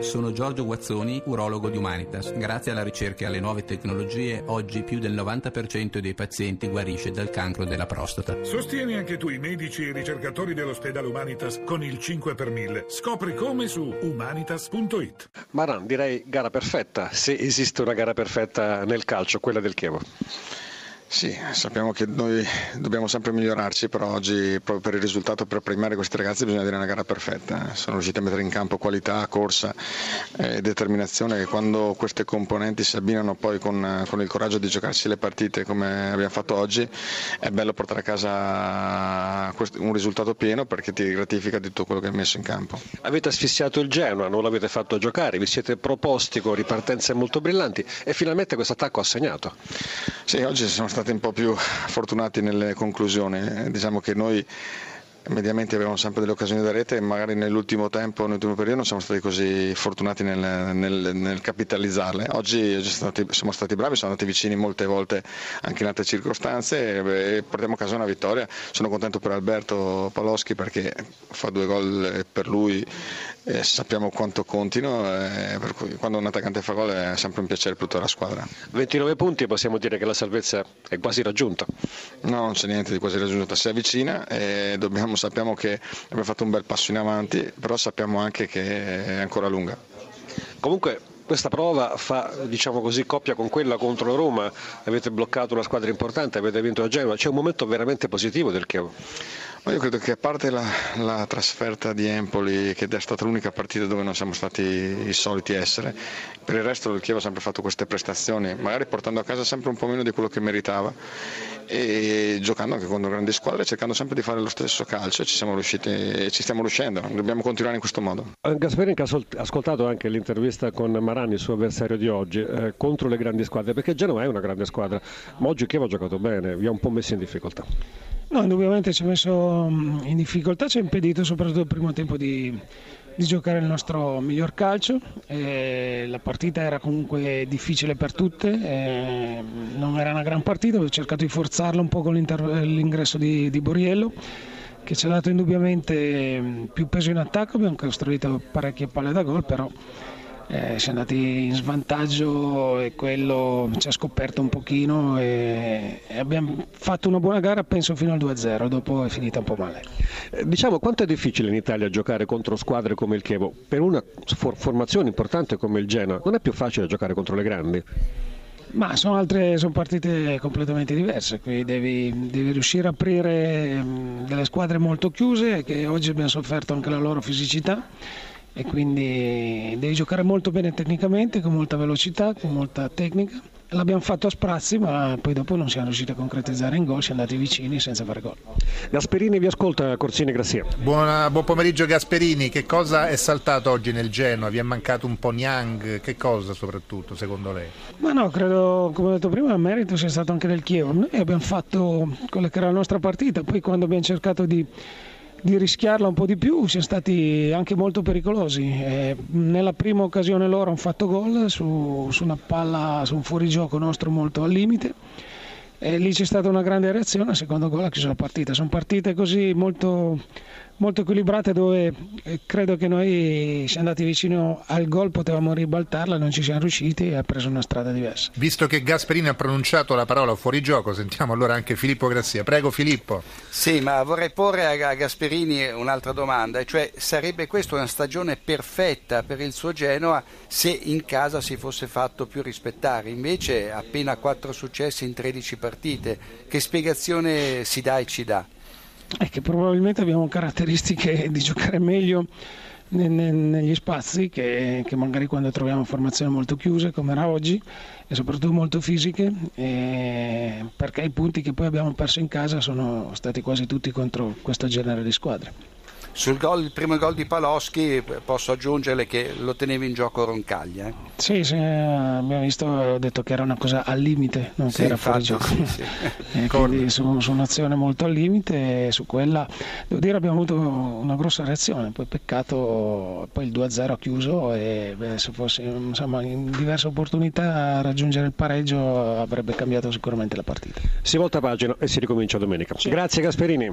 Sono Giorgio Guazzoni, urologo di Humanitas. Grazie alla ricerca e alle nuove tecnologie, oggi più del 90% dei pazienti guarisce dal cancro della prostata. Sostieni anche tu i medici e i ricercatori dell'ospedale Humanitas con il 5 per 1000. Scopri come su humanitas.it. Maran, direi gara perfetta, se esiste una gara perfetta nel calcio, quella del Chievo. Sì, sappiamo che noi dobbiamo sempre migliorarci, però oggi proprio per il risultato, per premiare questi ragazzi bisogna dire una gara perfetta. Sono riusciti a mettere in campo qualità, corsa e eh, determinazione e quando queste componenti si abbinano poi con, con, il coraggio di giocarsi le partite come abbiamo fatto oggi, è bello portare a casa un risultato pieno perché ti gratifica di tutto quello che hai messo in campo. Avete asfissiato il Genoa, non l'avete fatto giocare, vi siete proposti con ripartenze molto brillanti e finalmente questo attacco ha segnato. Sì, oggi siamo stati un po' più fortunati nelle conclusioni. Diciamo che noi mediamente abbiamo sempre delle occasioni da rete e magari nell'ultimo tempo, nell'ultimo periodo non siamo stati così fortunati nel, nel, nel capitalizzarle. Oggi, oggi stati, siamo stati bravi, siamo andati vicini molte volte anche in altre circostanze e, e portiamo a casa una vittoria. Sono contento per Alberto Paloschi perché fa due gol per lui eh, sappiamo quanto contino, eh, per cui quando un attaccante fa gol è sempre un piacere per tutta la squadra. 29 punti, possiamo dire che la salvezza è quasi raggiunta? No, non c'è niente di quasi raggiunta, si avvicina e dobbiamo, sappiamo che abbiamo fatto un bel passo in avanti, però sappiamo anche che è ancora lunga. Comunque questa prova fa diciamo così, coppia con quella contro la Roma, avete bloccato una squadra importante, avete vinto a Genova, c'è un momento veramente positivo del Chievo. Io credo che a parte la, la, trasferta di Empoli, che è stata l'unica partita dove non siamo stati i soliti essere, per il resto il Chievo ha sempre fatto queste prestazioni, magari portando a casa sempre un po' meno di quello che meritava e giocando anche con grandi squadre, cercando sempre di fare lo stesso calcio e ci siamo riusciti e ci stiamo riuscendo, dobbiamo continuare in questo modo. Eh, Gasperini ha ascoltato anche l'intervista con Marani, il suo avversario di oggi, eh, contro le grandi squadre, perché Genova è una grande squadra, ma oggi Chievo ha giocato bene, vi ha un po' messo in difficoltà. No, indubbiamente ci ha messo mm, in difficoltà, ci ha impedito soprattutto il primo tempo di, di giocare il nostro miglior calcio. E la partita era comunque difficile per tutte, non era una gran partita, ho cercato di forzarla un po' con l'ingresso di, di Boriello che ci ha dato indubbiamente più peso in attacco, abbiamo costruito parecchie palle da gol, però eh, siamo andati in svantaggio e quello ci ha scoperto un pochino e, e abbiamo fatto una buona gara penso fino al 2-0, dopo è finita un po' male. Eh, diciamo quanto è difficile in Italia giocare contro squadre come il Chievo? Per una for- formazione importante come il Genoa non è più facile giocare contro le grandi? Ma sono, altre, sono partite completamente diverse, qui devi, devi riuscire a aprire mm, delle squadre molto chiuse che oggi abbiamo sofferto anche la loro fisicità e quindi devi giocare molto bene tecnicamente, con molta velocità, con molta tecnica. L'abbiamo fatto a sprazzi, ma poi dopo non siamo riusciti a concretizzare in gol, siamo andati vicini senza fare gol. Gasperini vi ascolta, Corsini Grassia. Buona, buon pomeriggio Gasperini, che cosa è saltato oggi nel Genoa? Vi è mancato un po' Niang? Che cosa soprattutto secondo lei? Ma no, credo, come ho detto prima, il merito sia stato anche del Chievo. Noi abbiamo fatto quella che era la nostra partita, poi quando abbiamo cercato di di rischiarla un po' di più, siamo stati anche molto pericolosi. Eh, nella prima occasione loro hanno fatto gol su, su, una palla, su un fuorigioco nostro molto al limite. E lì c'è stata una grande reazione, secondo gol ha chiuso la partita. Sono partite così molto molto equilibrate dove eh, credo che noi siamo andati vicino al gol, potevamo ribaltarla, non ci siamo riusciti e ha preso una strada diversa. Visto che Gasperini ha pronunciato la parola fuorigioco, sentiamo allora anche Filippo Grazia. Prego Filippo. Sì, ma vorrei porre a Gasperini un'altra domanda, cioè sarebbe questa una stagione perfetta per il suo Genoa se in casa si fosse fatto più rispettare, invece appena 4 successi in 13 partite, che spiegazione si dà e ci dà? È che probabilmente abbiamo caratteristiche di giocare meglio negli spazi che, che, magari quando troviamo formazioni molto chiuse come era oggi e soprattutto molto fisiche perché i punti che poi abbiamo perso in casa sono stati quasi tutti contro questo genere di squadre. Sul gol, il primo gol di Paloschi posso aggiungere che lo tenevi in gioco Roncaglia. Eh? Sì, sì, abbiamo visto, ho detto che era una cosa al limite, non sì, che era fuori gioco. Sì, sì. quindi su, su, un'azione molto al limite, su quella devo dire abbiamo avuto una grossa reazione, poi peccato, poi il 2-0 ha chiuso e beh, se fosse insomma, in diverse opportunità raggiungere il pareggio avrebbe cambiato sicuramente la partita. Si volta pagina e si ricomincia domenica. Grazie Gasperini.